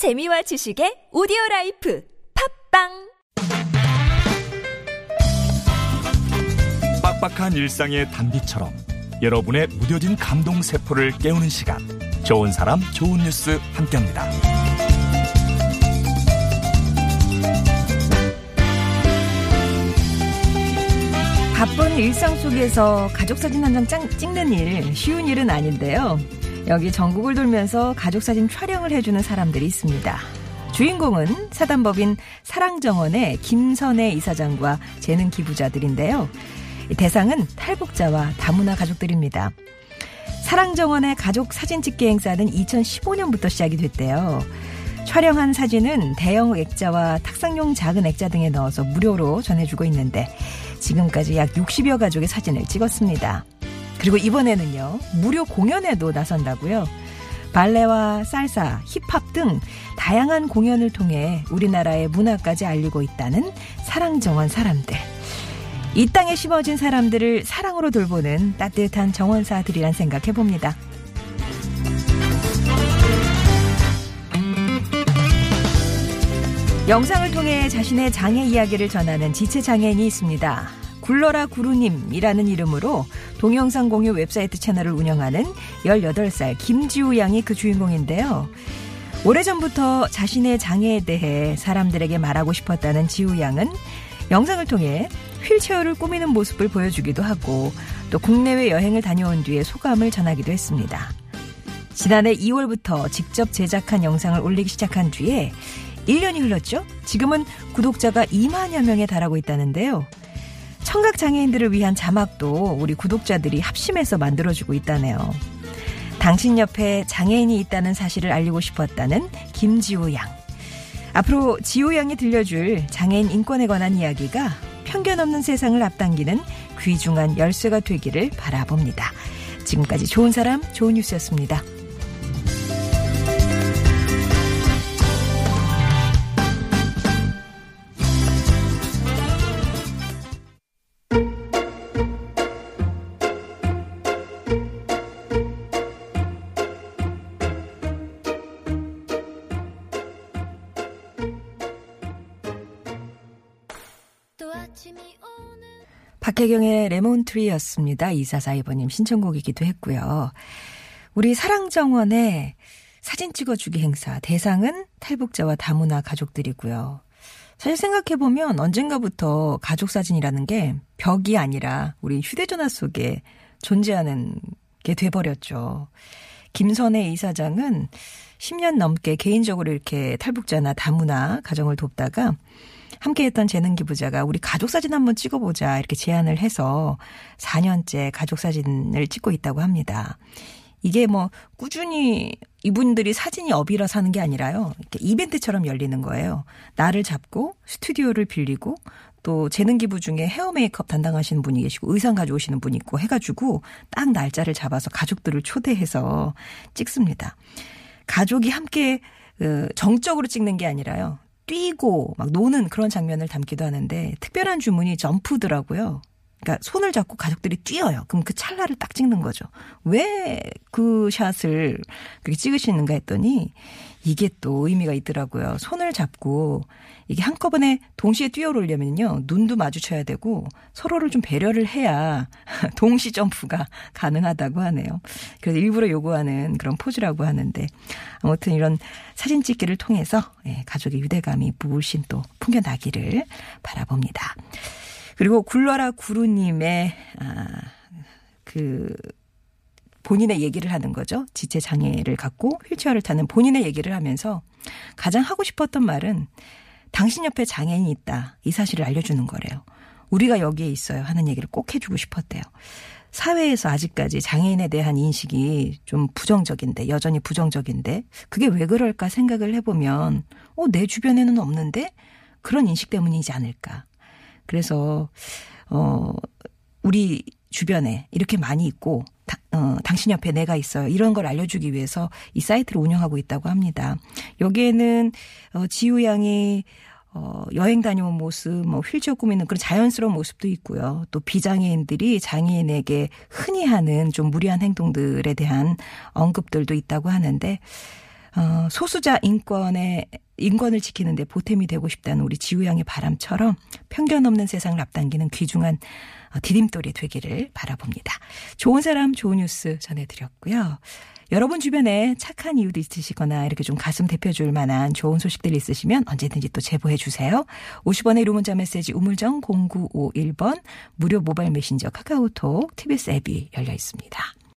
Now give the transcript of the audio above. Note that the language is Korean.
재미와 지식의 오디오 라이프 팟빵 빡빡한 일상의 단비처럼 여러분의 무뎌진 감동 세포를 깨우는 시간 좋은 사람 좋은 뉴스 함께합니다. 바쁜 일상 속에서 가족 사진 한 장 찍는 일 쉬운 일은 아닌데요. 여기 전국을 돌면서 가족 사진 촬영을 해주는 사람들이 있습니다. 주인공은 사단법인 사랑정원의 김선혜 이사장과 재능 기부자들인데요. 대상은 탈북자와 다문화 가족들입니다. 사랑정원의 가족 사진 찍기 행사는 2015년부터 시작이 됐대요. 촬영한 사진은 대형 액자와 탁상용 작은 액자 등에 넣어서 무료로 전해주고 있는데 지금까지 약 60여 가족의 사진을 찍었습니다. 그리고 이번에는요, 무료 공연에도 나선다고요. 발레와 살사, 힙합 등 다양한 공연을 통해 우리나라의 문화까지 알리고 있다는 사랑정원 사람들. 이 땅에 심어진 사람들을 사랑으로 돌보는 따뜻한 정원사들이란 생각해 봅니다. 영상을 통해 자신의 장애 이야기를 전하는 지체 장애인이 있습니다. 굴러라 구루님이라는 이름으로 동영상 공유 웹사이트 채널을 운영하는 18살 김지우 양이 그 주인공인데요. 오래전부터 자신의 장애에 대해 사람들에게 말하고 싶었다는 지우 양은 영상을 통해 휠체어를 꾸미는 모습을 보여주기도 하고 또 국내외 여행을 다녀온 뒤에 소감을 전하기도 했습니다. 지난해 2월부터 직접 제작한 영상을 올리기 시작한 뒤에 1년이 흘렀죠? 지금은 구독자가 2만여 명에 달하고 있다는데요. 청각 장애인들을 위한 자막도 우리 구독자들이 합심해서 만들어주고 있다네요. 당신 옆에 장애인이 있다는 사실을 알리고 싶었다는 김지우 양. 앞으로 지우 양이 들려줄 장애인 인권에 관한 이야기가 편견 없는 세상을 앞당기는 귀중한 열쇠가 되기를 바라봅니다. 지금까지 좋은 사람, 좋은 뉴스였습니다. 박혜경의 레몬트리였습니다. 2442번님 신청곡이기도 했고요. 우리 사랑정원의 사진 찍어주기 행사 대상은 탈북자와 다문화 가족들이고요. 사실 생각해보면 언젠가부터 가족사진이라는 게 벽이 아니라 우리 휴대전화 속에 존재하는 게 돼버렸죠. 김선혜 이사장은 10년 넘게 개인적으로 이렇게 탈북자나 다문화 가정을 돕다가 함께했던 재능 기부자가 우리 가족 사진 한번 찍어보자 이렇게 제안을 해서 4년째 가족 사진을 찍고 있다고 합니다. 이게 뭐 꾸준히 이분들이 사진이 업이라 사는 게 아니라요. 이렇게 이벤트처럼 열리는 거예요. 나를 잡고 스튜디오를 빌리고 또 재능 기부 중에 헤어 메이크업 담당하시는 분이 계시고 의상 가져오시는 분이 있고 해가지고 딱 날짜를 잡아서 가족들을 초대해서 찍습니다. 가족이 함께 그 정적으로 찍는 게 아니라요. 뛰고 막 노는 그런 장면을 담기도 하는데 특별한 주문이 점프더라고요. 그러니까 손을 잡고 가족들이 뛰어요. 그럼 그 찰나를 딱 찍는 거죠. 왜 그 샷을 그렇게 찍으시는가 했더니 이게 또 의미가 있더라고요. 손을 잡고 이게 한꺼번에 동시에 뛰어오르려면요. 눈도 마주쳐야 되고 서로를 좀 배려를 해야 동시 점프가 가능하다고 하네요. 그래서 일부러 요구하는 그런 포즈라고 하는데 아무튼 이런 사진 찍기를 통해서 예, 가족의 유대감이 물씬 또 풍겨나기를 바라봅니다. 그리고 굴러라 구루님의 아, 그 본인의 얘기를 하는 거죠. 지체 장애를 갖고 휠체어를 타는 본인의 얘기를 하면서 가장 하고 싶었던 말은 당신 옆에 장애인이 있다. 이 사실을 알려주는 거래요. 우리가 여기에 있어요. 하는 얘기를 꼭 해주고 싶었대요. 사회에서 아직까지 장애인에 대한 인식이 좀 부정적인데, 여전히 부정적인데, 그게 왜 그럴까 생각을 해보면, 어, 내 주변에는 없는데? 그런 인식 때문이지 않을까. 그래서, 어, 우리 주변에 이렇게 많이 있고 다, 어, 당신 옆에 내가 있어요. 이런 걸 알려주기 위해서 이 사이트를 운영하고 있다고 합니다. 여기에는 어, 지우 양이 어, 여행 다녀온 모습, 뭐 휠체어 꾸미는 그런 자연스러운 모습도 있고요. 또 비장애인들이 장애인에게 흔히 하는 좀 무리한 행동들에 대한 언급들도 있다고 하는데 어, 소수자 인권의 인권을 지키는데 보탬이 되고 싶다는 우리 지우양의 바람처럼 편견 없는 세상을 앞당기는 귀중한 어, 디딤돌이 되기를 바라봅니다. 좋은 사람 좋은 뉴스 전해드렸고요. 여러분 주변에 착한 이유도 있으시거나 이렇게 좀 가슴 대표줄 만한 좋은 소식들이 있으시면 언제든지 또 제보해 주세요. 50원의 1호 문자 메시지 우물정 0951번 무료 모바일 메신저 카카오톡 TBS 앱이 열려 있습니다.